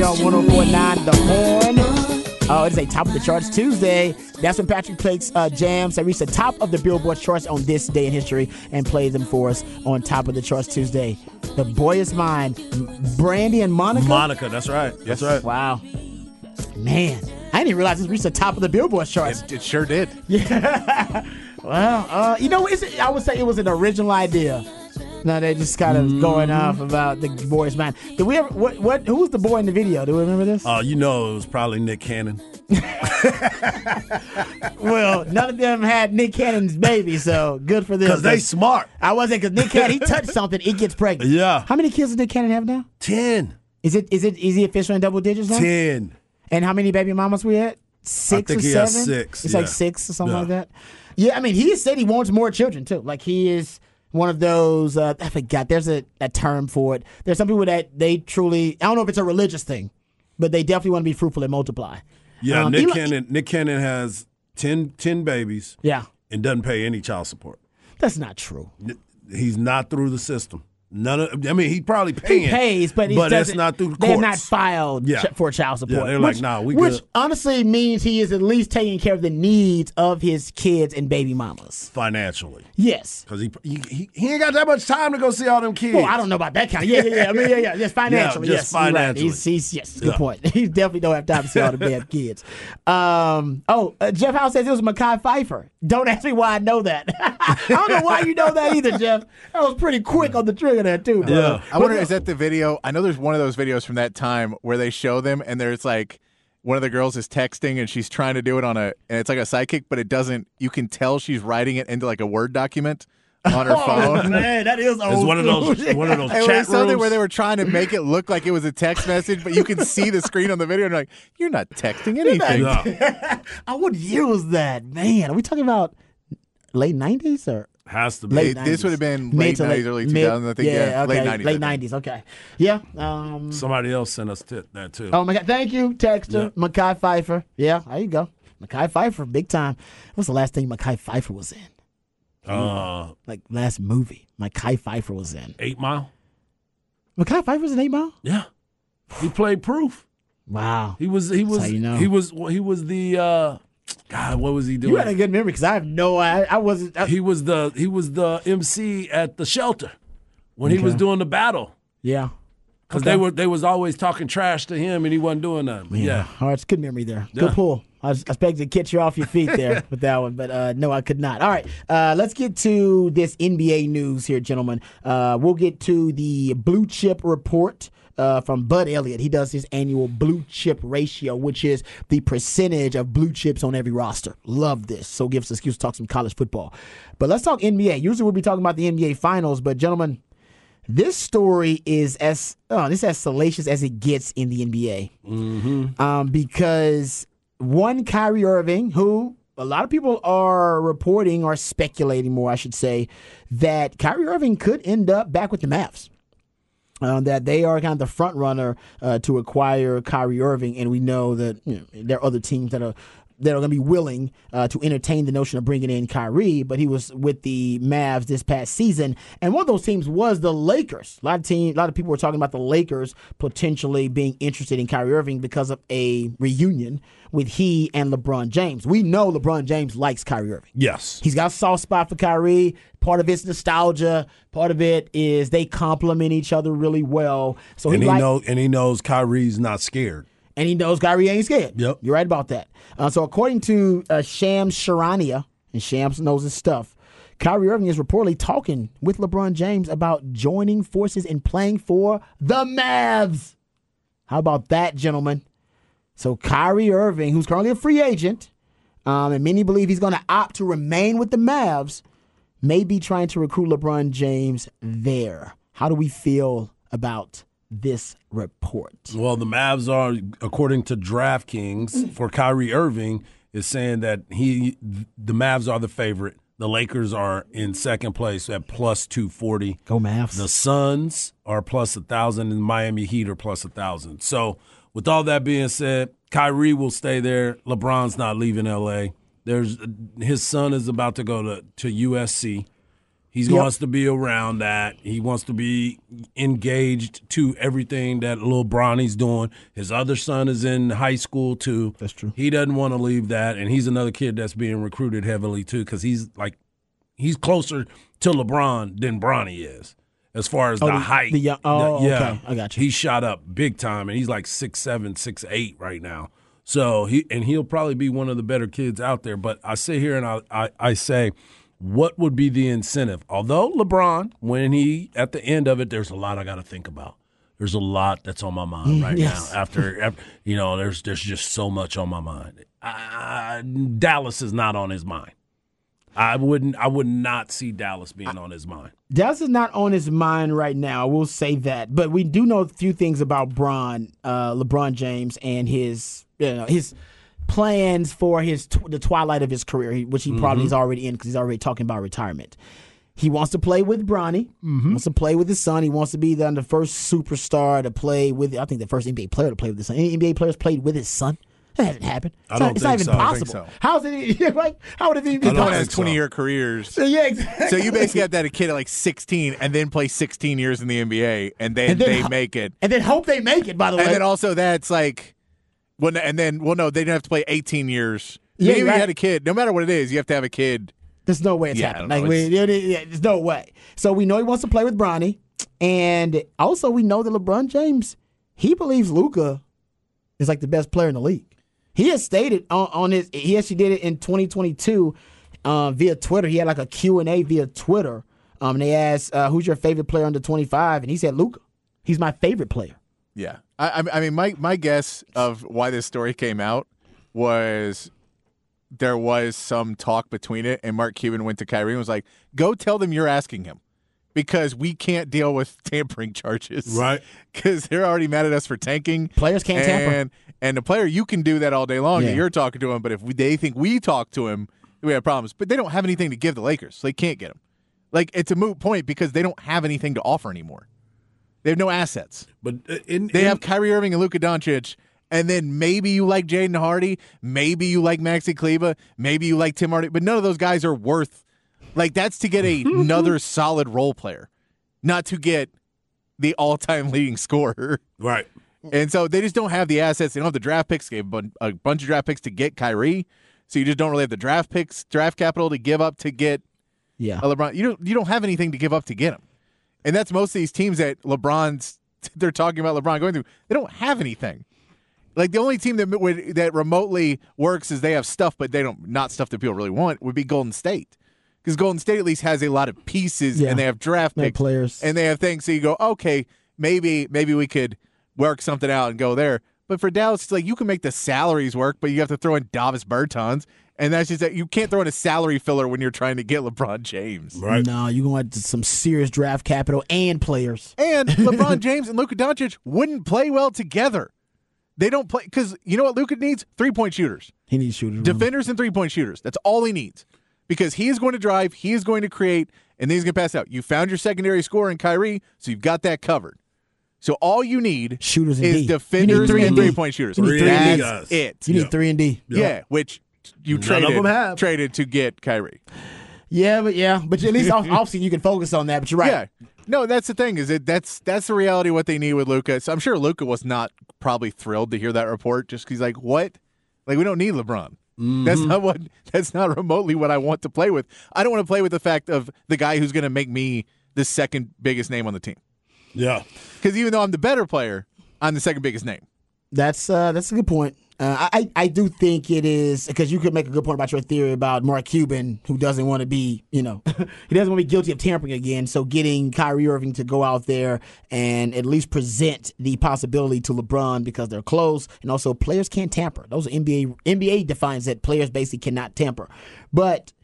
Ball Don't Lie right here on 1049 The Horn. Oh, it is a top of the charts Tuesday. That's when Patrick plays uh, jams that reach the top of the Billboard charts on this day in history and plays them for us on top of the charts Tuesday. The boy is mine, Brandy and Monica. Monica, that's right. That's right. Wow, man, I didn't realize this reached the top of the Billboard charts. It, it sure did. Well, uh, you know, I would say it was an original idea. No, they're just kind of going off about the boy's mind. Did we ever? What? What? Who was the boy in the video? Do we remember this? Uh, you know, it was probably Nick Cannon. well, none of them had Nick Cannon's baby, so good for them. Because they smart. I wasn't because Nick Cannon he touched something, he gets pregnant. Yeah. How many kids does Nick Cannon have now? 10. Is it is it is he officially in double digits now? 10. And how many baby mamas we had? Six think or he seven? has six, It's yeah. like six or something Yeah. like that. Yeah, I mean, he said he wants more children too. Like he is one of those. Uh, I forgot. There's a, a term for it. There's some people that they truly. I don't know if it's a religious thing, but they definitely want to be fruitful and multiply. Yeah, Um, Nick Eli- Cannon. Nick Cannon has 10, 10 babies Yeah, and doesn't pay any child support. that's not true. He's not through the system. None of. I mean, he probably paying. He pays, but he but it's doesn't- through the They have courts. not filed Yeah. ch- for child support. Yeah, they're like, nah, we Which good. honestly means he is at least taking care of the needs of his kids and baby mamas. financially Yes. because he, he he ain't got that much time to go see all them kids. Well, I don't know about that kind of. Yeah, yeah, yeah. I mean, yeah, yeah. Yes, financially. just yes, you're right. financially. He's, he's yes. Good Yeah. point. He definitely don't have time to see all the damn kids. Um. Oh, uh, Jeff House says it was Mekhi Phifer. Don't ask me why I know that. I don't know why you know that either, Jeff. That was pretty quick on the trigger there too, bro. Yeah. I wonder, is that the video? I know there's one of those videos from that time where they show them and there's like one of the girls is texting and she's trying to do it on a, and it's like a sidekick, but it doesn't, you can tell she's writing it into like a Word document on her Oh, phone. man, that is old. It's one of those school. one of those It was chat something rooms. where they were trying to make it look like it was a text message, but you can see the screen on the video and you're like, you're not texting anything. Yeah, I would use that, man. Are we talking about late nineties or has to be. late? It- this would have been Mid late to 90s, early mid- 2000s, I think, yeah, late okay, 90s, late nineties. Okay, yeah. Um, Somebody else sent us t- that too. oh my God! Thank you, Texter Yeah. Mekhi Phifer. Yeah, there you go, Mekhi Phifer, big time. What's the last thing Mekhi Phifer was in? Uh, Like last movie Mekhi Phifer was in. Eight Mile. Mekhi Phifer's in Eight Mile. Yeah, he played Proof. Wow, He was he was how you know. he was he was the uh, God. What was he doing? you had a good memory because I have no. I, I wasn't. I, he was the he was the MC at the shelter when he was doing the battle yeah. because Okay. they were they was always talking trash to him and he wasn't doing nothing. Yeah. All right, it's good memory there. Good Yeah. pull. I was expected to catch you off your feet there with that one, but uh, no, I could not. All right, uh, let's get to this NBA news here, gentlemen. Uh, we'll get to the blue chip report. Uh, from Bud Elliott. He does his annual blue chip ratio, which is the percentage of blue chips on every roster. Love this. So gives us an excuse to talk some college football. But let's talk NBA. Usually we'll be talking about the NBA finals, but gentlemen, this story is as oh, this is as salacious as it gets in the NBA. Um, because one Kyrie Irving, who a lot of people are reporting or speculating more, I should say, that Kyrie Irving could end up back with the Mavs. Um, that they are kind of the front runner uh, to acquire Kyrie Irving, and we know that you know, there are other teams that are that are going to be willing uh, to entertain the notion of bringing in Kyrie. But he was with the Mavs this past season, and one of those teams was the Lakers. A lot of team, a lot of people were talking about the Lakers potentially being interested in Kyrie Irving because of a reunion with he and LeBron James. We know LeBron James likes Kyrie Irving. Yes. He's got a soft spot for Kyrie. Part of it's nostalgia. Part of it is they complement each other really well. So and he he know and he knows Kyrie's not scared. And he knows Kyrie ain't scared. Yep. You're right about that. Uh, so according to uh, Shams Charania, and Shams knows his stuff, Kyrie Irving is reportedly talking with LeBron James about joining forces and playing for the Mavs. How about that, gentlemen? So Kyrie Irving, who's currently a free agent, um, and many believe he's going to opt to remain with the Mavs, may be trying to recruit LeBron James there. How do we feel about this report? Well, the Mavs are, according to DraftKings, mm. for Kyrie Irving, is saying that he, the Mavs are the favorite. The Lakers are in second place at plus two forty. Go Mavs. The Suns are plus a thousand, and Miami Heat are plus a thousand. So, with all that being said, Kyrie will stay there. LeBron's not leaving LA. There's his son is about to go to to USC. He Yep. wants to be around that. He wants to be engaged to everything that little Bronny's doing. His other son is in high school too. That's true. He doesn't want to leave that, and he's another kid that's being recruited heavily too because he's like he's closer to LeBron than Bronny is as far as Oh, the, the- height. the oh, yeah, okay. I got you. He shot up big time, and he's like six seven, six eight right now. So he and he'll probably be one of the better kids out there. But I sit here and I, I, I say, what would be the incentive? Although LeBron, when he at the end of it, there's a lot I got to think about. There's a lot that's on my mind right Mm, yes. now. After, after you know, there's there's just so much on my mind. Uh, Dallas is not on his mind. I wouldn't. I would not see Dallas being on his mind. Dallas is not on his mind right now. I will say that, but we do know a few things about Bron, uh, LeBron James, and his you know, his plans for his tw- the twilight of his career, which he mm-hmm. probably is already in because he's already talking about retirement. He wants to play with Bronny. Mm-hmm. Wants to play with his son. He wants to be the, the first superstar to play with. I think the first NBA player to play with his son. Any NBA players played with his son? That hasn't happened. I It's don't not, it's not even so. Possible. so. How is it? Like, how would it even be I don't No one possible? has think so. 20 year careers. Yeah, exactly. So you basically have that a kid at like 16 and then play 16 years in the NBA and then, And then they ho- make it. and then hope they make it. By the way, And then also that's like, well, and then, well, no, they didn't have to play 18 years. Yeah, Maybe right. you had a kid. No matter what it is, you have to have a kid. There's no way it's Yeah, happening. Like, know. we, yeah, yeah, there's no way. So we know he wants to play with Bronny, and also we know that LeBron James he believes Luka is like the best player in the league. He has stated on, on his he actually did it in 2022 uh, via Twitter. He had like a Q and A via Twitter. Um, and they asked, uh, "Who's your favorite player under 25?" And he said, "Luka. He's my favorite player." Yeah. I, I- I mean, my, my guess of why this story came out was there was some talk between it, and Mark Cuban went to Kyrie and was like, go tell them you're asking him because we can't deal with tampering charges. Right. Because they're already mad at us for tanking. Players can't and, tamper. And the player, you can do that all day long. Yeah. and You're talking to him, but if we, they think we talk to him, we have problems. But they don't have anything to give the Lakers. So they can't get him. Like, it's a moot point because they don't have anything to offer anymore. They have no assets. But uh, in, They in- have Kyrie Irving and Luka Doncic, and then maybe you like Jaden Hardy, maybe you like Maxi Kleber, maybe you like Tim Hardy, but none of those guys are worth. Like that's to get a, another solid role player, not to get the all-time leading scorer. right. And so they just don't have the assets. They don't have the draft picks. They gave a a bunch of draft picks to get Kyrie, so you just don't really have the draft picks, draft capital to give up to get Yeah. a LeBron. You don't you don't have anything to give up to get him, and that's most of these teams that LeBron's they're talking about LeBron going through. They don't have anything. Like the only team that would that remotely works is they have stuff, but they don't not stuff that people really want would be Golden State, because Golden State at least has a lot of pieces Yeah. and they have draft picks players. and they have things. So you go, okay, maybe maybe we could work something out and go there. But for Dallas, it's like you can make the salaries work, but you have to throw in Davis Bertans, and that's just that you can't throw in a salary filler when you're trying to get LeBron James. Right. No, you're going to some serious draft capital and players. And LeBron James and Luka Doncic wouldn't play well together. They don't play because you know what Luka needs? Three point shooters, He needs shooters. defenders, and three point shooters. That's all he needs because he is going to drive, he is going to create, and then he's going to pass out. You found your secondary score in Kyrie, so you've got that covered. So all you need Shooters and is D. Defenders need three and and three point shooters. You need three and D That's guys. it. You need Yeah. three and D. Yeah, which you None traded traded to get Kyrie. Yeah, but yeah, but at least off offseason you can focus on that. But you're right. Yeah. No, that's the thing. Is it that's that's the reality of what they need with Luka. So I'm sure Luka was not probably thrilled to hear that report, just because he's like, "What? Like we don't need LeBron. That's not what. That's not remotely what I want to play with. I don't want to play with the fact of the guy who's going to make me the second biggest name on the team. Yeah. Because even though I'm the better player, I'm the second biggest name. That's uh, that's a good point. Uh, I I do think it is because you could make a good point about your theory about Mark Cuban, who doesn't want to be, you know, he doesn't want to be guilty of tampering again. So getting Kyrie Irving to go out there and at least present the possibility to LeBron because they're close, and also players can't tamper. Those are NBA NBA defines that players basically cannot tamper. But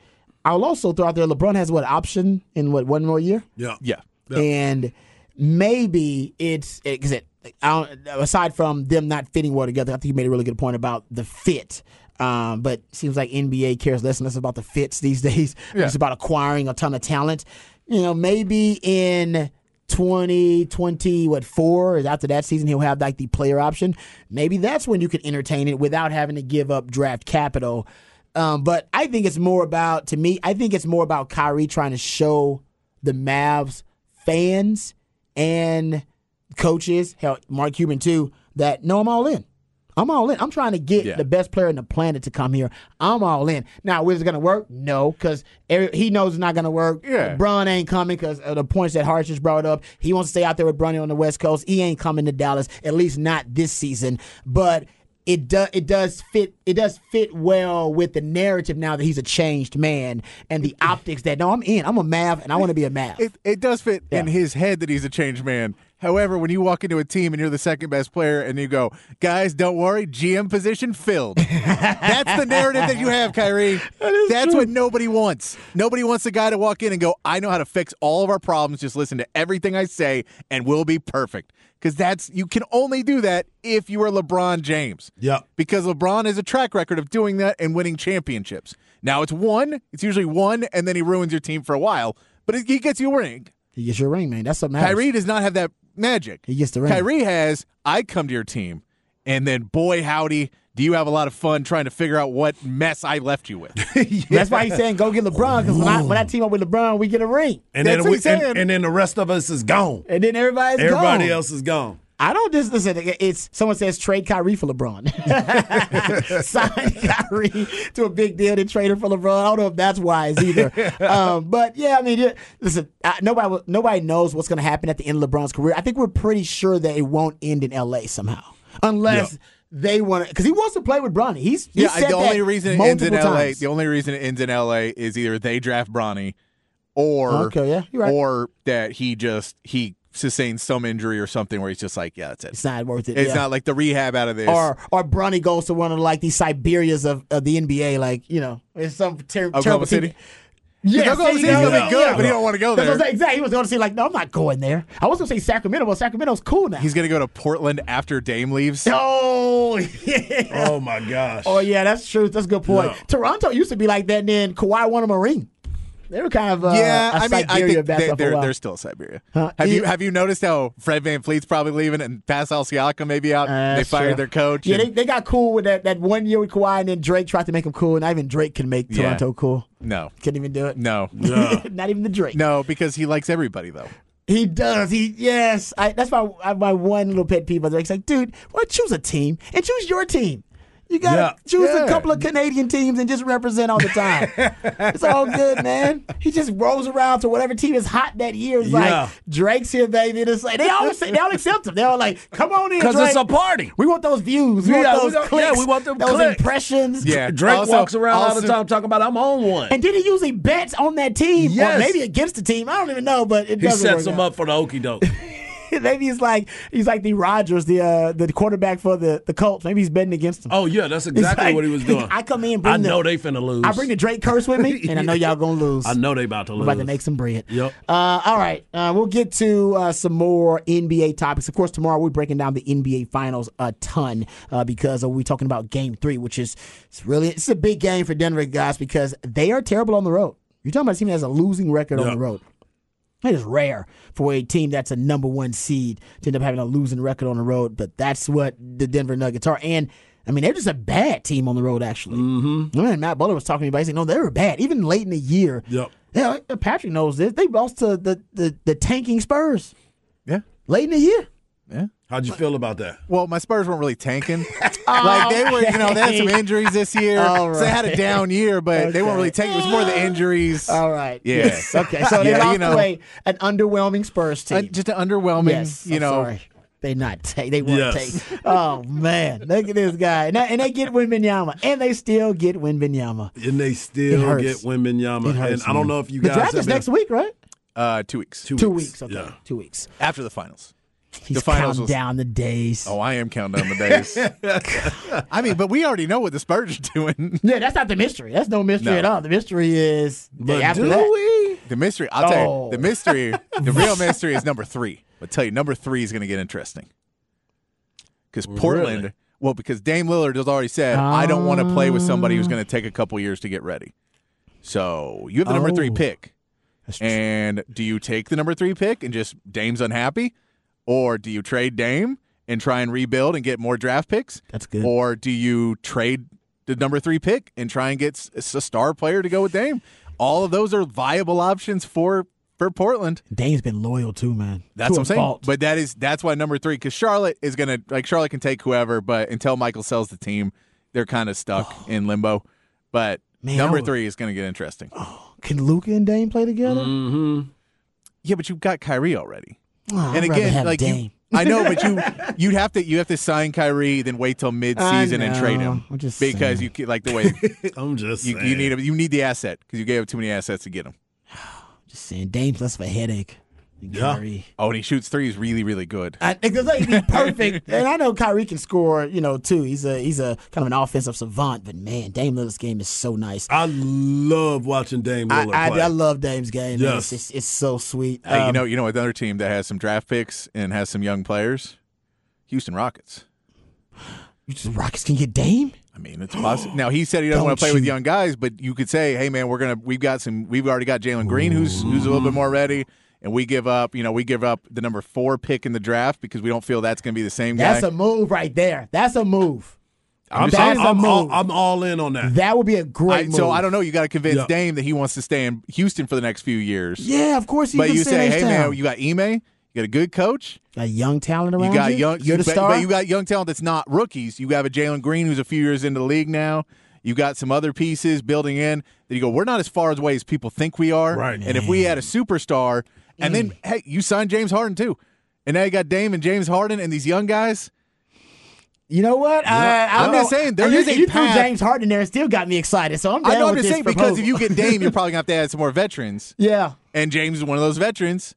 I'll also throw out there LeBron has what option in what one more year. Yeah. Yeah. and maybe it's because it, I don't, aside from them not fitting well together, I think you made a really good point about the fit. Um, but it seems like NBA cares less and less about the fits these days. Yeah. It's about acquiring a ton of talent. You know, maybe in 2020, what four is after that season, he'll have like the player option. Maybe that's when you can entertain it without having to give up draft capital. Um, but I think it's more about, to me, I think it's more about Kyrie trying to show the Mavs fans and coaches, hell, Mark Cuban too, that no, I'm all in. I'm all in. I'm trying to get Yeah. the best player in the planet to come here. I'm all in. Now, is it going to work? No, because he knows it's not going to work. Yeah. LeBron ain't coming because of the points that Harsh just brought up. He wants to stay out there with Bronny on the West Coast. He ain't coming to Dallas, at least not this season. But it does it does fit it does fit well with the narrative now that he's a changed man and the optics that no, I'm in. I'm a Mav and I want to be a Mav. It it does fit in his head that he's a changed man. However, when you walk into a team and you're the second best player and you go, guys, don't worry, GM position filled. That's the narrative that you have, Kyrie. That's true. what nobody wants. Nobody wants a guy to walk in and go, I know how to fix all of our problems. Just listen to everything I say and we'll be perfect. Because that's you can only do that if you are LeBron James. Yeah. Because LeBron has a track record of doing that and winning championships. Now it's one, it's usually one, and then he ruins your team for a while. But he gets you a ring. he gets your ring, man. That's something. matters. Kyrie does not have that magic. He gets the ring. Kyrie has, I come to your team, and then boy, howdy, do you have a lot of fun trying to figure out what mess I left you with. That's why he's saying go get LeBron because when I when I team up with LeBron, we get a ring, And That's then what we, he's saying. and, and then the rest of us is gone. and then everybody's Everybody gone. else is gone. I don't just listen. It's someone says trade Kyrie for LeBron. Sign Kyrie to a big deal, to trade him for LeBron. I don't know if that's wise either. um, but yeah, I mean, yeah, listen, I, nobody nobody knows what's going to happen at the end of LeBron's career. I think we're pretty sure that it won't end in L.A. somehow, unless. Yeah. They want to because he wants to play with Bronny. He's, he's yeah, the only reason it ends in LA, times. the only reason it ends in LA is either they draft Bronny or Okay, yeah, right. or that he just he sustains some injury or something where he's just like, yeah, that's it. it's not worth it. It's yeah. not like the rehab out of this. or or Bronny goes to one of like these Siberias of, of the NBA, like you know, it's some ter- terrible City? team. Yeah, Oklahoma see, City's you know, gonna be good, but he don't wanna go That's what I'm there. saying. Exactly. He was going to say like, no, I'm not going there. I was going to say Sacramento, but Sacramento's cool now. he's gonna go to Portland after Dame leaves. oh yeah. Oh my gosh. Oh yeah, that's true. That's a good point. Yeah. Toronto used to be like that, and then Kawhi won him a ring. They were kind of uh, yeah, a I mean, I Siberia think they, basketball for a they're, they're still Siberia. Huh? Have you have you noticed how Fred VanVleet's probably leaving and Pascal Siakam may be out? Uh, they fired true. their coach. Yeah, and- they, they got cool with that, that one year with Kawhi, and then Drake tried to make him cool, and not even Drake can make Yeah. Toronto cool. no, Couldn't even do it. no, Yeah. not even the Drake. no, because he likes everybody though. He does. He yes. I, that's my my one little pet peeve. Of Drake's like, dude, why choose a team and choose your team? You gotta Yeah. choose a couple of Canadian teams and just represent all the time. it's all good, man. He just rolls around to whatever team is hot that year. It's Yeah. like Drake's here, baby. And it's like they all say, they all accept him. They're all like, come on in, Because it's a party. we want those views. We Yeah, want we those don't- clicks. yeah, we want them those clicks. impressions. Yeah. Drake Also- walks around all the time talking about I'm on one. And then he usually bets on that team, or maybe against the team. I don't even know, but it he doesn't sets work him out. up for the okey doke. Maybe he's like he's like the Rogers, the uh, the quarterback for the, the Colts. Maybe he's betting against them. oh yeah, that's exactly like, what he was doing. I come in, bring I the, know they finna lose. I bring the Drake curse with me, and I know y'all gonna lose. I know they about to lose. I'm about to make some bread. Yep. Uh, all right. Uh, we'll get to uh, some more NBA topics. Of course, tomorrow we're breaking down the NBA Finals a ton uh, because uh, we're talking about Game Three, which is it's really it's a big game for Denver guys because they are terrible on the road. You're talking about a team that has a losing record on the road. It is rare for a team that's a number one seed to end up having a losing record on the road, but that's what the Denver Nuggets are. And I mean, they're just a bad team on the road, actually. Mm-hmm. I mean, Matt Butler was talking to me about. He said, "No, they were bad, even late in the year." Yep. Yeah, Patrick knows this. They lost to the the, the tanking Spurs Yeah, late in the year. Yeah. How'd you feel about that? Well, my Spurs weren't really tanking. like they were, you know, they had some injuries this year, All so they had a down year, but they weren't really tanking. It was more the injuries. All right. Yeah. Yes. Okay. So they Yeah, lost you know. to a, an underwhelming Spurs team. Uh, just an underwhelming, yes. you I'm know. sorry. They not take. They won't Yes. take. Oh man, look at this guy, and, and they get Wembanyama, and they still get Wembanyama. And they It still hurts. get Wembanyama. It hurts, and I don't know if you the guys draft is been- next week, right? Uh, two weeks Two weeks. Okay. Yeah. Two weeks. after the finals. He's finals counting was- down the days. Oh, I am counting down the days. I mean, but we already know what the Spurs are doing. Yeah, that's not the mystery. That's no mystery No. at all. The mystery is But after do that. we? The mystery, I'll tell Oh. you, the mystery, the real mystery is number three. I'll tell you, number three is going to get interesting because Portland. Really? Well, because Dame Lillard has already said, I don't want to play with somebody who's going to take a couple years to get ready. So you have the number three Oh. pick. And do you take the number three pick and just Dame's unhappy? Or do you trade Dame and try and rebuild and get more draft picks? That's good. Or do you trade the number three pick and try and get a star player to go with Dame? All of those are viable options for for Portland. Dame's been loyal too, man. That's To what I'm saying. fault. But that is that's why number three because Charlotte is gonna like Charlotte can take whoever, but until Michael sells the team, they're kind of stuck in limbo. But Oh. Man, number would- three is gonna get interesting. can Luka and Dame play together? Mm-hmm. Yeah, but you've got Kyrie already. Oh, I'd and again, have like Dame. you, I know, but you you'd have to you have to sign Kyrie, then wait till mid season and trade him I'm just because saying. you ca- like the way I'm just you, saying. you need a, you need the asset because you gave up too many assets to get him. just saying Dame's less of a headache than Yeah. Kyrie. Oh, and he shoots threes really really good. I, because like, he'd be perfect, and I know Kyrie can score, you know, too. He's a he's a kind of an offensive savant, but man, Dame Lillard's game is so nice. I love watching Dame I, Lillard I, play. I love Dame's game. man. Yes. It's, it's, it's so sweet. Hey, you Um, know you know another team that has some draft picks and has some young players, Houston Rockets. you just- Rockets can get Dame. I mean, it's possible. Now he said he doesn't Don't want to play with young guys, but you could say, "Hey, man, we're gonna we've got some we've already got Jalen Green, who's who's a little bit more ready, and we give up, you know, we give up the number four pick in the draft because we don't feel that's going to be the same guy." That's a move right there. That's a move. I'm, That's I'm, a I'm all, move. I'm all in on that. That would be a great I, move. so I don't know. You got to convince Yeah. Dame that he wants to stay in Houston for the next few years. Yeah, of course. He but you say, "Hey, H-Town. man, you got Ime, you got a good coach, got young talent around you got young, You're the but, star. but you got young talent that's not rookies. You have a Jalen Green who's a few years into the league now." You got some other pieces building in that you go, we're not as far away as people think we are. Right. And if we had a superstar, and Mm. then hey, you signed James Harden too, and now you got Dame and James Harden and these young guys. You know what? I, I I'm just saying, there And you, is a you threw James Harden in there and still got me excited. So I'm I know I'm just saying because if you get Dame, you're probably gonna have to add some more veterans. yeah, And James is one of those veterans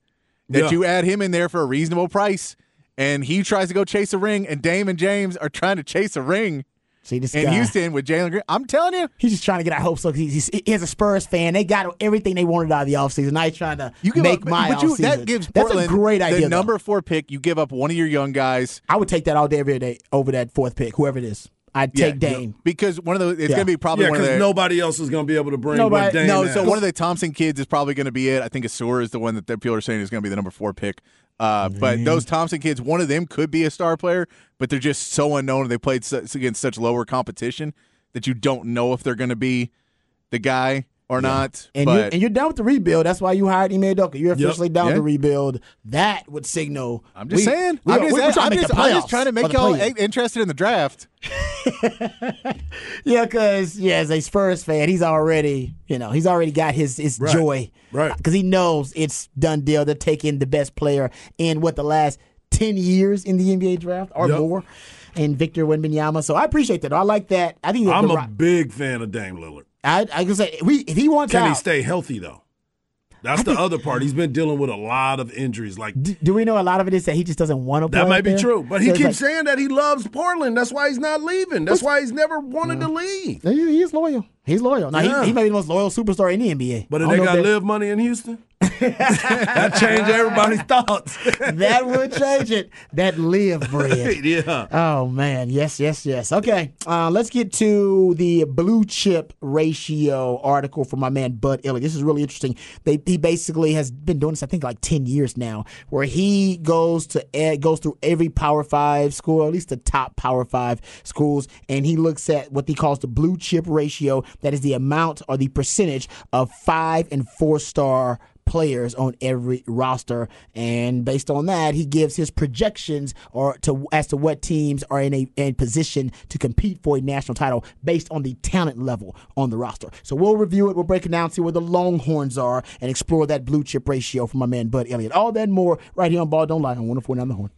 that Yeah. you add him in there for a reasonable price. And he tries to go chase a ring, and Dame and James are trying to chase a ring see this in guy. Houston with Jalen Green. I'm telling you, He's just trying to get our hopes up. He's, he's, he's a Spurs fan. They got everything they wanted out of the offseason. Now he's trying to you give make up, my but you, offseason. that gives That's Portland a great idea. the though. number four pick. You give up one of your young guys. I would take that all day, every day over that fourth pick, whoever it is. I'd Yeah, take Dame. because one of the It's Yeah. going to be probably Yeah, one of because the nobody else is going to be able to bring Nobody- what Dame no. has. So one of the Thompson kids is probably going to be it. I think Ausar is the one that the people are saying is going to be the number four pick. Uh, but those Thompson kids, one of them could be a star player, but they're just so unknown. and They played su- against such lower competition that you don't know if they're going to be the guy or not. And you're, but and you're done with the rebuild. That's why you hired Ime Udoka. You're officially done with Yeah. the rebuild. That would signal. I'm just we- saying. We, I'm are just, we're trying I'm to make just, I'm just trying to make y'all play-in. interested in the draft. Yeah, because yeah, as a Spurs fan, he's already you know he's already got his his Right. joy, Right. Because he knows it's done deal. They're taking the best player in what the last ten years in the NBA draft or Yep. more, and Victor Wembanyama. So I appreciate that. I like that. I think I'm the, a big fan of Dame Lillard. I I can say we if he wants Can out. he stay healthy though? That's the other part. He's been dealing with a lot of injuries. Like do, do we know a lot of it is that he just doesn't want to play? that might be there? true, but he So it's keeps like- saying that he loves Portland. That's why he's not leaving. That's why he's never wanted to leave. He, he is loyal. He's loyal. Now Yeah. he, he may be the most loyal superstar in the NBA. But if they got live money in Houston, that changed everybody's thoughts. that would change it. That live bread. yeah. Oh man, yes, yes, yes. Okay, uh, let's get to the blue chip ratio article from my man Bud Elliott. This is really interesting. They, he basically has been doing this, I think, like ten years now, where he goes to e- goes through every Power Five school, at least the top Power Five schools, and he looks at what he calls the blue chip ratio. That is the amount or the percentage of five and four star players on every roster, and based on that, he gives his projections or to as to what teams are in a in position to compete for a national title based on the talent level on the roster. So we'll review it. We'll break it down, see where the Longhorns are, and explore that blue chip ratio from my man Bud Elliott. All that more right here on Ball Don't Lie on 104 the Horn.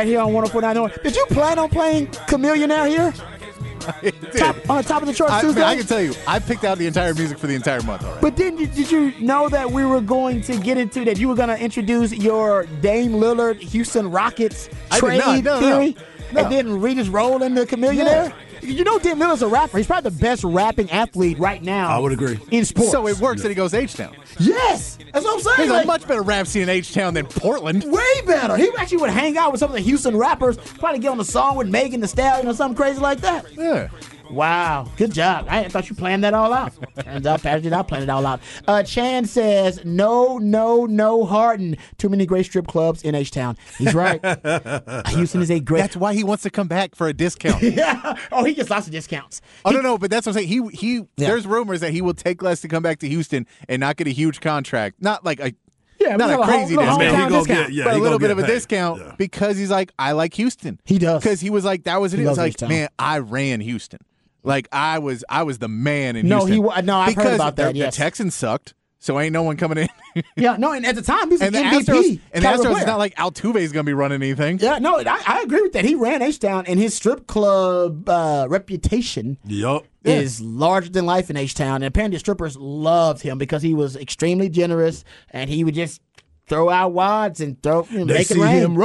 Right here on 104 the Horn. Did you plan on playing Chamillionaire here? Top, on top of the charts I, Tuesday? man, I can tell you, I picked out the entire music for the entire month already. But then, did did you know that we were going to get into that? You were going to introduce your Dame Lillard Houston Rockets I did not, No, no. theory, No. and then we just roll into Chamillionaire. You know, Dame Lillard's a rapper. He's probably the best rapping athlete right now. I would agree. in sports. So it works that he goes H Town. Yes, that's what I'm saying. He's Like, a much better rap scene in H Town than Portland. way better. He actually would hang out with some of the Houston rappers. Probably get on a song with Megan Thee Stallion or something crazy like that. Yeah. Wow, good job. I thought you planned that all out. Turns out Patrick did not plan it all out. Uh, Chan says, no, no, no Harden. Too many great strip clubs in H-Town. He's right. Houston is a great... That's why he wants to come back for a discount. yeah. Oh, he gets lots of discounts. Oh no, no, but that's what I'm saying. He he. There's rumors that he will take less to come back to Houston and not get a huge contract. Not like a Yeah, not a crazy whole- little discount, hometown he gonna discount. get- yeah, but a little bit of a paid. discount Yeah. because he's like, I like Houston. He does. because he was like, that was it. He It was like, H-Town. man, I ran Houston. Like I was, I was the man in No, Houston. he no, I've heard about that, the- yes. the Texans sucked, so ain't no one coming in. Yeah, no, and at the time, he's and the an MVP. Astros, and the Astros, it's not like Altuve's gonna be running anything. Yeah, no, I, I agree with that. He ran H-Town, and his strip club uh, reputation yep. is larger than life in H Town. And apparently, strippers loved him because he was extremely generous and he would just throw out wads and throw They make see it rain. him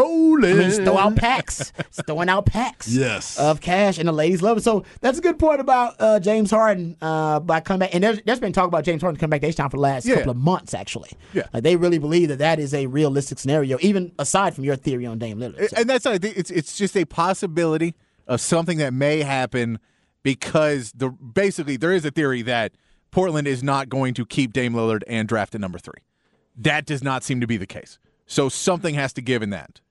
I mean, throw out packs, throwing out packs. Yes. of cash, and the ladies love it. So that's a good point about uh, James Harden uh, by coming back. And there's, there's been talk about James Harden coming back to H Town for the last Yeah. couple of months, actually. Yeah. like they really believe that that is a realistic scenario, even aside from your theory on Dame Lillard. So- and that's I think it's it's just a possibility of something that may happen because the basically there is a theory that Portland is not going to keep Dame Lillard and draft at number three. That does not seem to be the case. So something has to give in that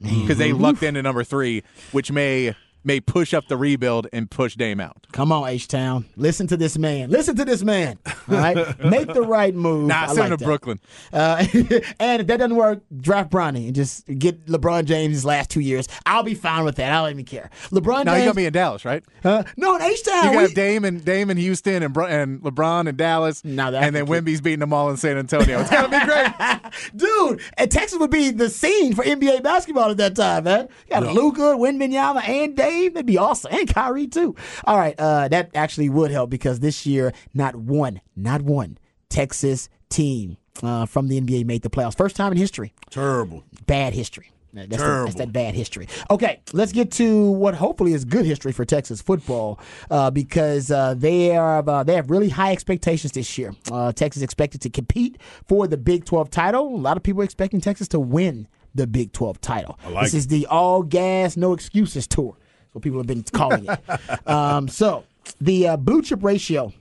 because they mm-hmm. lucked into number three, which may may push up the rebuild and push Dame out. Come on, H Town. Listen to this man. Listen to this man. All right, make the right move. Nah, I send like him to. Brooklyn. Uh, and if that doesn't work, draft Bronny and just get LeBron James his last two years. I'll be fine with that. I don't even care. LeBron Now James. gonna be in Dallas, right? uh, no, in H Town. You got Dame and Dame and Houston and Bro- and LeBron in Dallas, Now that and then Wimby's beating them all in San Antonio. It's gonna be great. Dude, and Texas would be the scene for NBA basketball at that time, man. You got Luka, Wembanyama, and Dave. That'd be awesome. And Kyrie, too. All right, uh, that actually would help because this year, not one, not one Texas team uh, from the NBA made the playoffs. First time in history. Terrible. Bad history. That's, the- that's Terrible. that bad history. Okay, let's get to what hopefully is good history for Texas football uh, because uh, they are uh, they have really high expectations this year. Uh, Texas expected to compete for the Big 12 title. A lot of people are expecting Texas to win the Big 12 title. like this it. is the all gas, no excuses tour. What people have been calling it. um, so the uh, blue chip ratio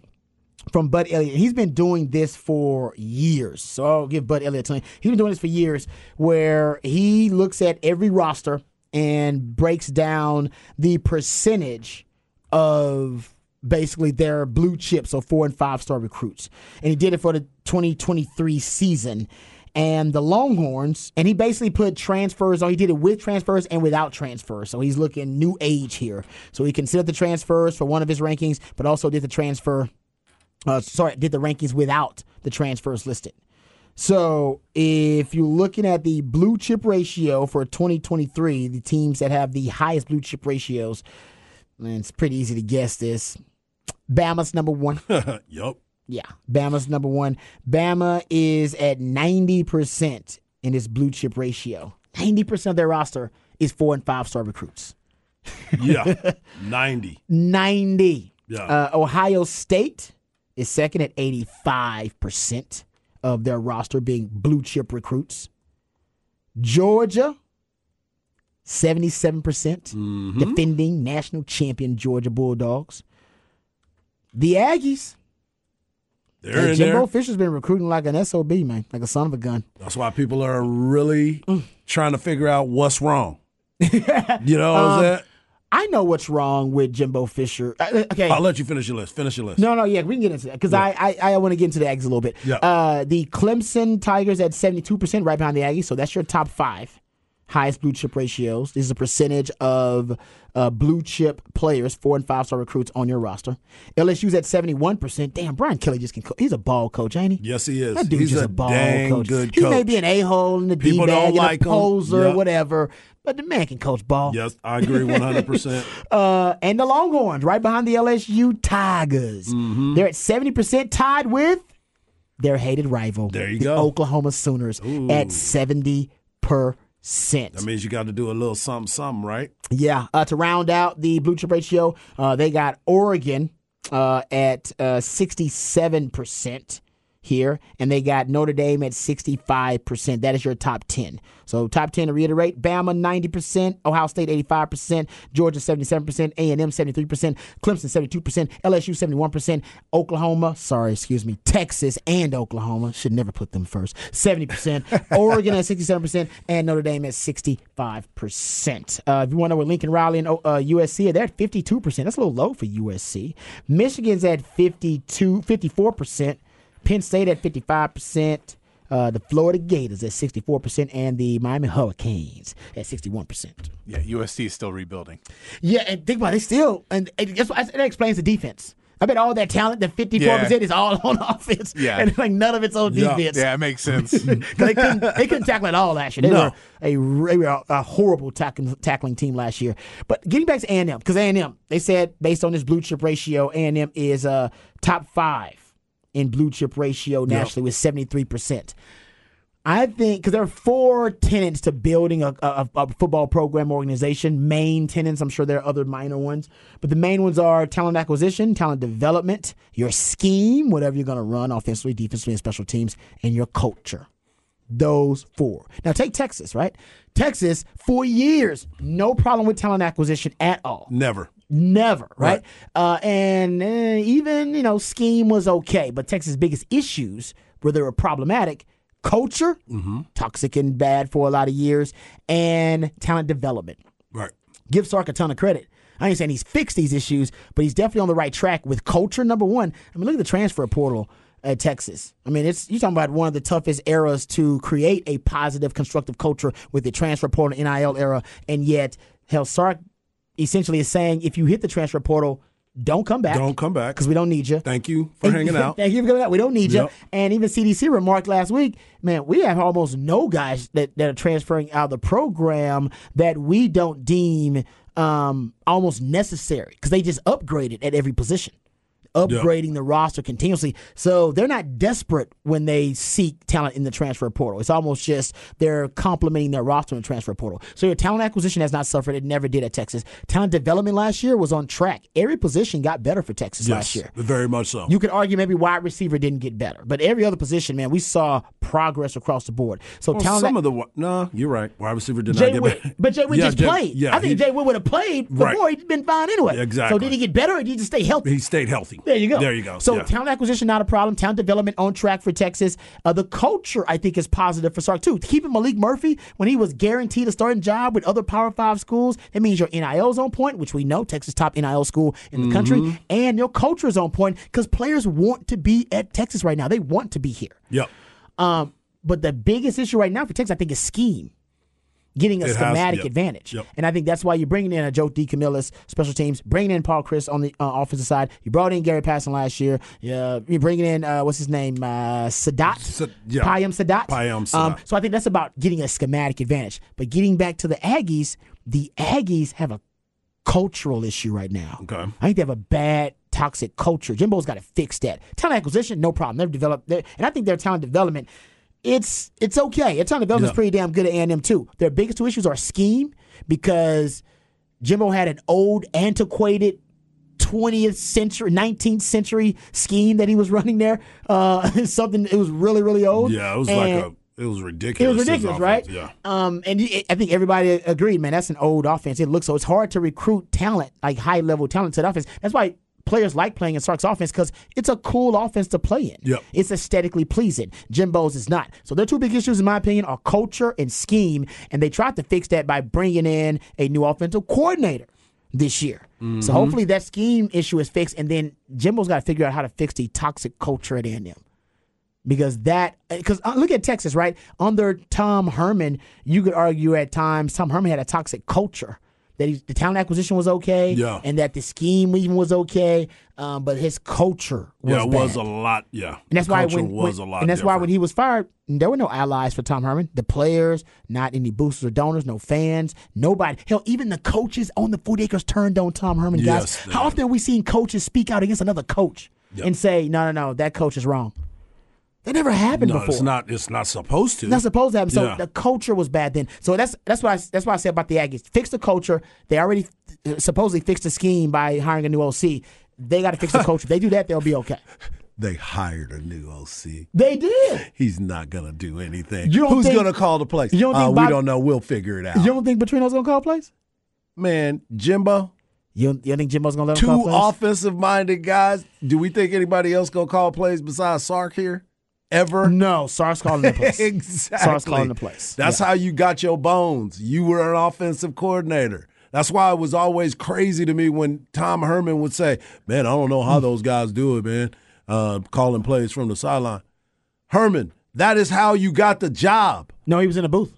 from Bud Elliott. He's been doing this for years. So I'll give Bud Elliott time. He's been doing this for years where he looks at every roster and breaks down the percentage of basically their blue chips, so four and five star recruits. And he did it for the 2023 season. And the Longhorns, and he basically put transfers on. He did it with transfers and without transfers. So he's looking new age here. So he considered the transfers for one of his rankings, but also did the transfer uh, sorry, did the rankings without the transfers listed. So if you're looking at the blue chip ratio for 2023, the teams that have the highest blue chip ratios, and it's pretty easy to guess this. Bama's number one. yup. Yeah, Bama's number one. Bama is at 90% in its blue chip ratio. 90% of their roster is four and five star recruits. Yeah. 90. 90. Yeah. Uh, Ohio State is second at 85% of their roster being blue chip recruits. Georgia, 77%, percent defending national champion Georgia Bulldogs. The Aggies, They're hey, in Jimbo there. Fisher's been recruiting like an SOB, man, like a son of a gun. That's why people are really Mm. trying to figure out what's wrong. you know what Um, I'm saying? I know what's wrong with Jimbo Fisher. Uh, okay. I'll let you finish your list. Finish your list. No, no, yeah, we can get into that because I, I, I want to get into the Aggies a little bit. Yeah. Uh, the Clemson Tigers at seventy two percent, right behind the Aggies. So that's your top five highest blue chip ratios. This is a percentage of uh, blue chip players, four and five star recruits on your roster. LSU's at seventy one percent. Damn, Brian Kelly just can. Co- he's a ball coach, ain't he? Yes, he is. That dude's He's just a, a, ball coach. good he may be an a hole in the D bag, like a poser, Yep. whatever. But the man can coach ball. Yes, I agree 100%. Uh, and the Longhorns, right behind the LSU Tigers. Mm-hmm. They're at 70% tied with their hated rival. There you the go. Oklahoma Sooners at 70%. That means you got to do a little something, something, right? Yeah. Uh, to round out the blue chip ratio, uh, they got Oregon uh, at uh, 67% here, and they got Notre Dame at 65%. That is your top 10. So top 10 to reiterate, Bama 90%, Ohio State 85%, Georgia 77%, A&M 73%, Clemson 72%, LSU 71%, Oklahoma, sorry, excuse me, Texas and Oklahoma, should never put them first, 70%, Oregon at 67%, and Notre Dame at 65%. Uh, if you want to know what Lincoln Riley and uh, USC are, they're at 52%. That's a little low for USC. Michigan's at 52, 54%. Penn State at 55%, uh, the Florida Gators at 64%, and the Miami Hurricanes at 61%. Yeah, USC is still rebuilding. Yeah, and think about it, they still, and, and that's why- that explains the defense. I bet all that talent, the 54% Yeah. is all on offense, Yeah. and like none of it's on Yeah. defense. Yeah, it makes sense. they couldn't, they couldn't tackle at all last year. They No. were a, they were a horrible tackling, tackling team last year. But getting back to A&M, because A&M, they said based on this blue chip ratio, A&M is uh, top five in blue chip ratio nationally with 73%. I think because there are four tenants to building a, a, a football program organization. Main tenants. I'm sure there are other minor ones, but the main ones are talent acquisition, talent development, your scheme, whatever you're going to run offensively, defensively, and special teams, and your culture. Those four. Now take Texas, right? Texas, for years, no problem with talent acquisition at all. Never. Never, right? Right. Uh, and uh, even, you know, scheme was okay, but Texas' biggest issues where they were problematic culture, toxic and bad for a lot of years, and talent development. Right. Give Sark a ton of credit. I ain't saying he's fixed these issues, but he's definitely on the right track with culture, number one. I mean, look at the transfer portal at Texas. I mean, it's you're talking about one of the toughest eras to create a positive, constructive culture with the transfer portal NIL era, and yet, hell, Sark essentially is saying if you hit the transfer portal, don't come back. Don't come back. because we don't need you. Thank you for hanging out. Thank you for coming out. We don't need you. And even CDC remarked last week, man, we have almost no guys that, that are transferring out of the program that we don't deem um, almost necessary because they just upgraded at every position. Upgrading the roster continuously. So they're not desperate when they seek talent in the transfer portal. It's almost just they're complementing their roster in the transfer portal. So your talent acquisition has not suffered. It never did at Texas. Talent development last year was on track. Every position got better for Texas last year. very much so. You could argue maybe wide receiver didn't get better, but every other position, man, we saw progress across the board. So Well, talent. some of the no, you're right. Wide receiver did Jay not get Witt, better. but Jay Witt Yeah, just Jay- played. Yeah, I think he, Jay Witt would have played before. Right. He'd been fine anyway. Exactly. So did he get better, or did he just stay healthy? he stayed healthy. There you go. There you go. So Yeah. talent acquisition not a problem. Talent development on track for Texas. Uh, the culture I think is positive for Sark too. Keeping Maalik Murphy when he was guaranteed a starting job with other Power Five schools, that means your NIL's on point, which we know Texas top NIL school in the Mm-hmm. country, and your culture is on point because players want to be at Texas right now. They want to be here. Yep. Um, but the biggest issue right now for Texas, I think, is scheme. Getting a It has- schematic yep. advantage. Yep. And I think that's why you're bringing in a Joe DeCamillis, special teams, bringing in Paul Chryst on the uh, offensive side. You brought in Gary Patterson last year. Yeah, you're bringing in, uh, what's his name? Uh, Sadat? Sa- yeah. Payam Sadat. Payam Um, so I think that's about getting a schematic advantage. But getting back to the Aggies, the Aggies have a cultural issue right now. Okay. I think they have a bad toxic culture. Jimbo's got to fix that. Talent acquisition, no problem. They've developed, and I think their talent development, it's it's okay. Talent development's Yeah. pretty damn good at A&M too. Their biggest two issues are scheme because Jimbo had an old, antiquated. 20th century, 19th century scheme that he was running there. Uh, something it was really, really old. Yeah, it was And- like a. It was ridiculous. it was ridiculous, right? Yeah. Um, and I think everybody agreed, man. That's an old offense. It looks so. It's hard to recruit talent, like high level talent to the offense. That's why players like playing in Sark's offense because it's a cool offense to play in. Yep. It's aesthetically pleasing. Jimbo's is not. So their two big issues, in my opinion, are culture and scheme. And they tried to fix that by bringing in a new offensive coordinator this year. Mm-hmm. So hopefully that scheme issue is fixed, and then Jimbo's got to figure out how to fix the toxic culture at A&M because that because uh, look at Texas right under Tom Herman you could argue at times Tom Herman had a toxic culture that he, the talent acquisition was okay Yeah. and that the scheme even was okay um, but his culture was Yeah, it was a lot. Yeah. and that's The why culture when, was when- a lot. and that's why when he was fired there were no allies for Tom Herman the players not any boosters or donors no fans nobody hell even the coaches on the 40 acres turned on Tom Herman guys Yes, how often have we seen coaches speak out against another coach Yep. and say no no no that coach is wrong That never happened No, before. it's not. It's not supposed to. Not supposed to happen. So Yeah. the culture was bad then. So that's that's why I, that's why I said about the Aggies. Fix the culture. They already uh, supposedly fixed the scheme by hiring a new OC. They got to fix the culture. If they do that, they'll be okay. they hired a new OC. They did. He's not gonna do anything. You don't Who's think- gonna call the plays? you don't Uh, think we don't know. We'll figure it out. You don't think Petrino's gonna call plays? Man, Jimbo, You don't, you don't think Jimbo's gonna let him call two plays? offensive minded guys. Do we think anybody else gonna call plays besides Sark here? Ever? No, Sark's calling the place. exactly. Sark's calling the plays. That's how you got your bones. You were an offensive coordinator. That's why it was always crazy to me when Tom Herman would say, "Man, I don't know how those guys do it, man, uh, calling plays from the sideline." Herman, that is how you got the job. No, he was in the booth.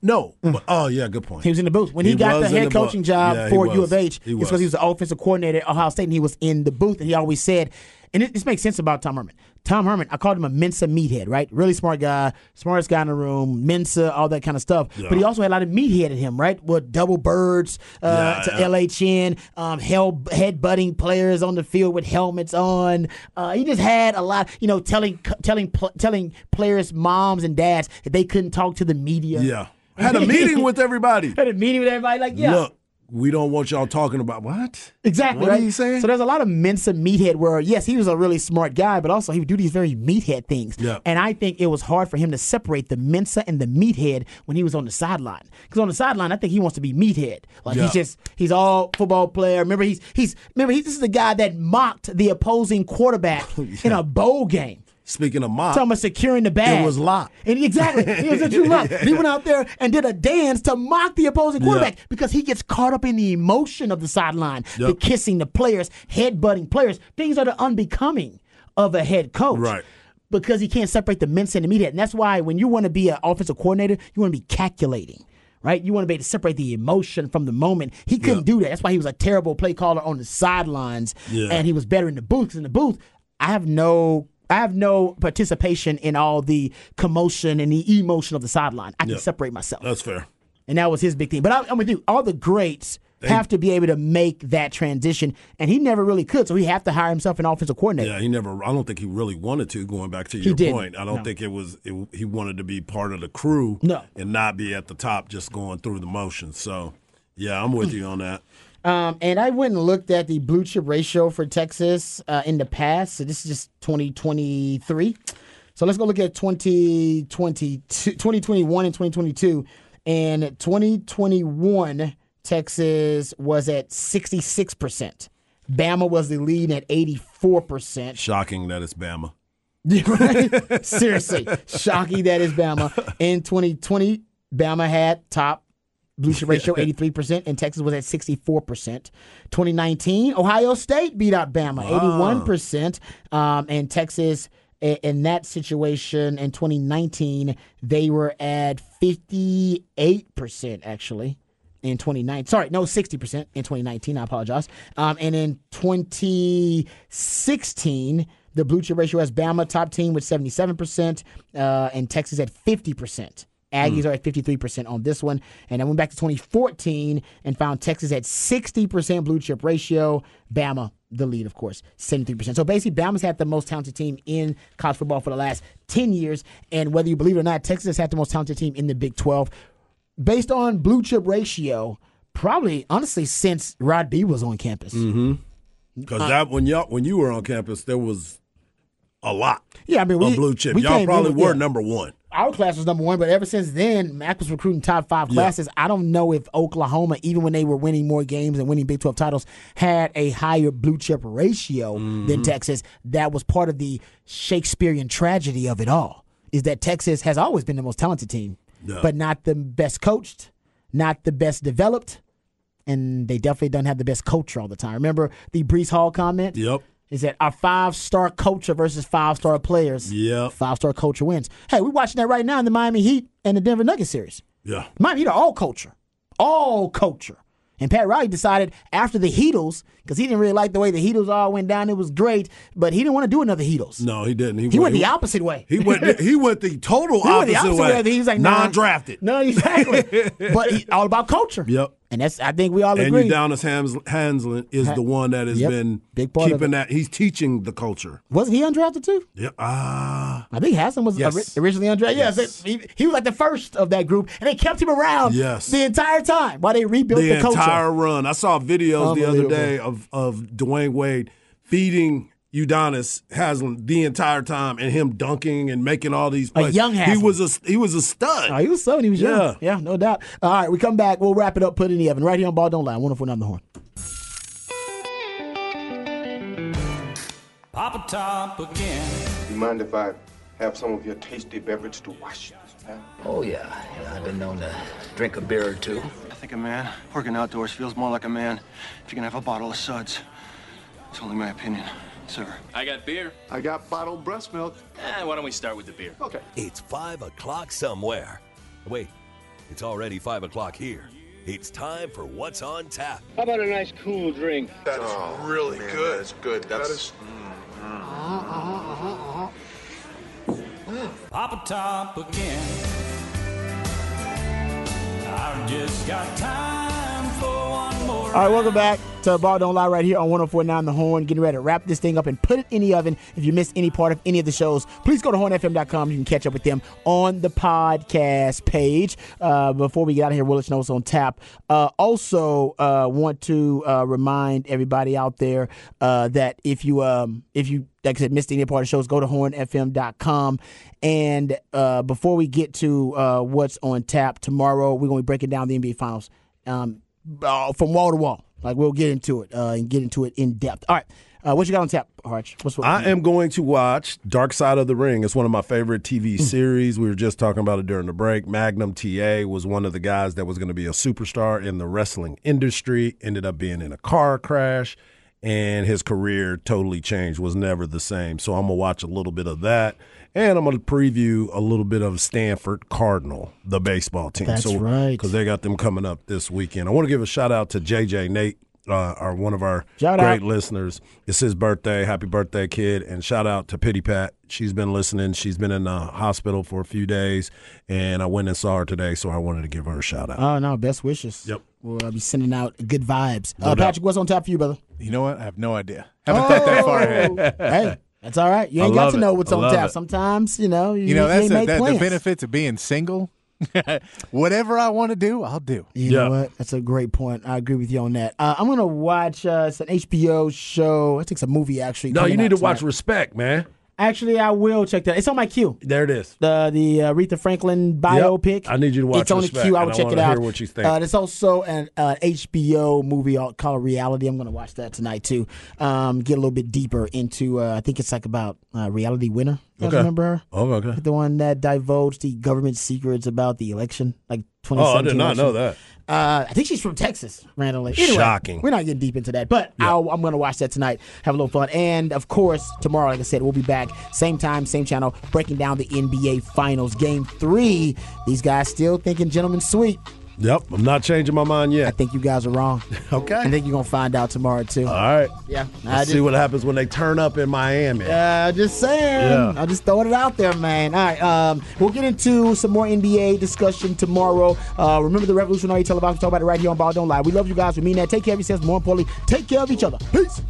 No, but, oh yeah, good point. He was in the booth when he, He got the head the coaching job Yeah, for U of H. It's because he was the offensive coordinator at Ohio State, and he was in the booth, and he always said, and it, this makes sense about Tom Herman. Tom Herman, I called him a Mensa meathead, right? Really smart guy, smartest guy in the room, Mensa, all that kind of stuff. But he also had a lot of meathead in him, right? With double birds uh, Yeah, to yeah. LHN, um, hell, head butting players on the field with helmets on. Uh, he just had a lot, you know, telling telling pl- telling players' moms and dads that they couldn't talk to the media. yeah, had a meeting with everybody. Had a meeting with everybody, like, yeah. Look, we don't want y'all talking about what. Exactly. What right? are you saying? So there's a lot of Mensa meathead where, yes, he was a really smart guy, but also he would do these very meathead things. Yeah. And I think it was hard for him to separate the Mensa and the meathead when he was on the sideline. Because on the sideline, I think he wants to be meathead. Like Yeah. he's just he's all football player. Remember he's he's remember he, this is the guy that mocked the opposing quarterback in a bowl game. Speaking of mock, Talking about securing the bag. It was locked. And exactly. It was a true Locke. He went out there and did a dance to mock the opposing quarterback because he gets caught up in the emotion of the sideline, the kissing the players, headbutting players, things that are unbecoming of a head coach. Right. Because he can't separate the Mensa and the media. And that's why when you want to be an offensive coordinator, you want to be calculating. Right? You want to be able to separate the emotion from the moment. He couldn't do that. That's why he was a terrible play caller on the sidelines. Yeah. And he was better in the booth. in the booth, I have no I have no participation in all the commotion and the emotion of the sideline. I can Yeah. separate myself. that's fair. And that was his big thing. But I, I'm with you. All the greats have to be able to make that transition, and he never really could. So he have to hire himself an offensive coordinator. Yeah, he never. I don't think he really wanted to. Going back to your point, I don't No. think it was. It, he wanted to be part of the crew, No. and not be at the top, just going through the motions. So, yeah, I'm with you on that. Um, and I went and looked at the blue chip ratio for Texas uh, in the past. So this is just 2023. So let's go look at 2020, 2021 and 2022. And 2021, Texas was at 66%. Bama was the lead at 84%. Shocking that it's Bama. Seriously, shocking that is Bama. In 2020, Bama had top blue chip ratio 83%, and Texas was at 64%. 2019, Ohio State beat out Bama 81%, um, and Texas. In that situation in 2019, they were at 58% actually in 2019. Sorry, no, 60% in 2019. I apologize. Um, and in 2016, the blue chip ratio has Bama top team with 77%, uh, and Texas at 50%. Aggies hmm. are at 53% on this one. And I went back to 2014 and found Texas at 60% blue chip ratio. Bama, the lead, of course, 73%. So basically, Bama's had the most talented team in college football for the last 10 years. And whether you believe it or not, Texas has had the most talented team in the Big 12 based on blue chip ratio, probably honestly since Rod B was on campus. Mm-hmm. Because uh, that when y'all when you were on campus, there was a lot Yeah, I mean, we, of blue chip. we Y'all probably in- were yeah. number one. Our class was number one, but ever since then, Mac was recruiting top five classes. I don't know if Oklahoma, even when they were winning more games and winning Big 12 titles, had a higher blue chip ratio Mm-hmm. than Texas. That was part of the Shakespearean tragedy of it all, is that Texas has always been the most talented team, Yeah. but not the best coached, not the best developed, and they definitely don't have the best culture all the time. Remember the Breece Hall comment? Yep. Is that our five star culture versus five star players. Yeah. Five star culture wins. Hey, we're watching that right now in the Miami Heat and the Denver Nuggets series. Yeah. Miami Heat are all culture. All culture. And Pat Riley decided after the Heatles, because he didn't really like the way the Heatles all went down, it was great, but he didn't want to do another Heatles. No, he didn't. He went the opposite way. He went. He went the total He went opposite, the opposite way. He was like non-drafted. No, exactly. but he, all about culture. Yep. And that's I think we all agree. And agree. Udonis Hams, Haslem is the one that has Yep. been Big part keeping that. He's teaching the culture. Wasn't he undrafted too? Yeah. Ah. I think Haslem was Yes. originally undrafted. Yes, Yes. he, he was like the first of that group, and they kept him around Yes. the entire time while they rebuilt the, the culture. entire run. I saw videos the other day of of Dwyane Wade feeding Udonis Haslem the entire time, and him dunking and making all these plays. young He was a he was a stud. Oh, he was so he was young. Yeah. Yeah, no doubt. All right, we come back. We'll wrap it up. Put it in the oven right here on Ball Don't Lie. Wonderful on oh the horn. Papa Top again. You mind if I have some of your tasty beverage to wash this down? Oh, yeah. yeah. I've been known to drink a beer or two. I think a man working outdoors feels more like a man if you can have a bottle of suds. It's only my opinion, sir. I got beer. I got bottled breast milk. Eh, why don't we start with the beer? Okay. It's 5 o'clock somewhere. Wait, it's already 5 o'clock here. It's time for What's on Tap. How about a nice cool drink? That is really good. That's good. That's Papa Top again. I've just got time for one more. All right, welcome back to Ball Don't Lie right here on 1049 The Horn. Getting ready to wrap this thing up and put it in the oven. If you missed any part of any of the shows, please go to hornfm.com. You can catch up with them on the podcast page. Uh, before we get out of here, Notes on tap. Uh, also, uh, want to uh, remind everybody out there uh, that if you um, if you like I said, missed any part of the shows, go to hornfm.com. And uh, before we get to what's on tap tomorrow, we're going to be breaking down the NBA Finals. Um, uh, from wall to wall. Like we'll get into it uh, and get into it in depth. All right, uh, what you got on tap, Arch? What's what? I am going to watch Dark Side of the Ring. It's one of my favorite TV series. We were just talking about it during the break. Magnum TA was one of the guys that was going to be a superstar in the wrestling industry. Ended up being in a car crash, and his career totally changed. Was never the same. So I'm gonna watch a little bit of that, and I'm gonna preview a little bit of Stanford Cardinal, the baseball team. That's so, right. because they got them coming up this weekend. I want to give a shout out to JJ Nate. Uh, our one of our Shout great out. listeners. It's his birthday. Happy birthday, kid! And shout out to Pity Pat. She's been listening. She's been in the hospital for a few days, and I went and saw her today, so I wanted to give her a shout out. Oh no, best wishes. Yep. We'll be sending out good vibes. No uh. Patrick, what's on tap for you, brother? You know what? I have no idea. Haven't thought that far ahead. hey, that's all right. You ain't got love to know what's I on tap. it. Sometimes, you know, you, You know, you that's ain't the, make that, the plans. benefits of being single. Whatever I want to do, I'll do. You Yeah. know what? That's a great point. I agree with you on that. Uh, I'm gonna watch uh, it's an HBO show. I think it's a movie actually. no, you need out to watch. Respect, man. Actually, I will check that. It's on my queue. There it is. the the uh, Aretha Franklin biopic. I need you to watch it. It's on the queue. I will I check wanna it out. hear what you think. Uh, there's also an uh, HBO movie called Reality. I'm going to watch that tonight too. Um, get a little bit deeper into. Uh, I think it's like about uh, Reality Winner. You Okay. remember her? Oh, okay. The one that divulged the government secrets about the election, like Oh, I did not know that. Uh, I think she's from Texas, randomly. Anyway, Shocking. We're not getting deep into that, but I'll, I'm going to watch that tonight. Have a little fun, and of course, tomorrow, like I said, we'll be back same time, same channel, breaking down the NBA Finals, Game Three. These guys still thinking gentlemen sweep. Yep, I'm not changing my mind yet. I think you guys are wrong. Okay. I think you're gonna find out tomorrow too. All right. yeah, I just, see what happens when they turn up in Miami. Yeah, uh, just saying. Yeah. I'm just throwing it out there, man. All right. Um, we'll get into some more NBA discussion tomorrow. Uh, remember the revolutionary television. Talk about it right here on Ball Don't Lie. We love you guys. We mean that. Take care of yourselves. More importantly, take care of each other. Peace.